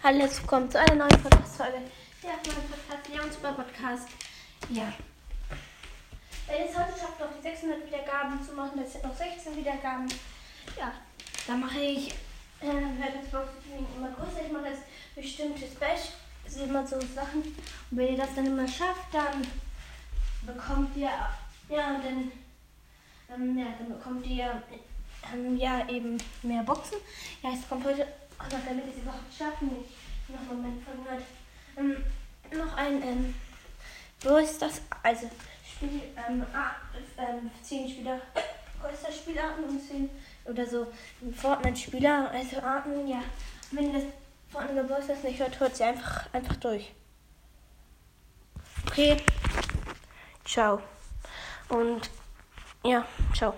Alles kommt zu einer neuen Podcast-Folge. Ja, mein Podcast, ja, und Super Podcast. Ja. Wenn es heute schafft, noch die 600 Wiedergaben zu machen, das sind noch 16 Wiedergaben. Ja, dann mache ich, äh, werde das Box-Streaming immer größer. Ich mache jetzt bestimmte Special, das sind immer so Sachen. Und wenn ihr das dann immer schafft, dann bekommt ihr, ja, dann, ähm, ja, dann bekommt ihr, ähm, ja, eben mehr Boxen. Ja, es kommt heute noch, damit ich es überhaupt schaffen, noch einen Moment von gehört, ähm, noch ein, ähm, wo ist das? Also, Spiel, ähm, ah, ähm, 10 Spieler, größter Spielarten und 10 oder so Fortnite-Spieler, also Arten, ja. Wenn das Fortnite Geburtstag nicht hört, hört sie einfach, einfach durch. Okay. Ciao. Und ja, ciao.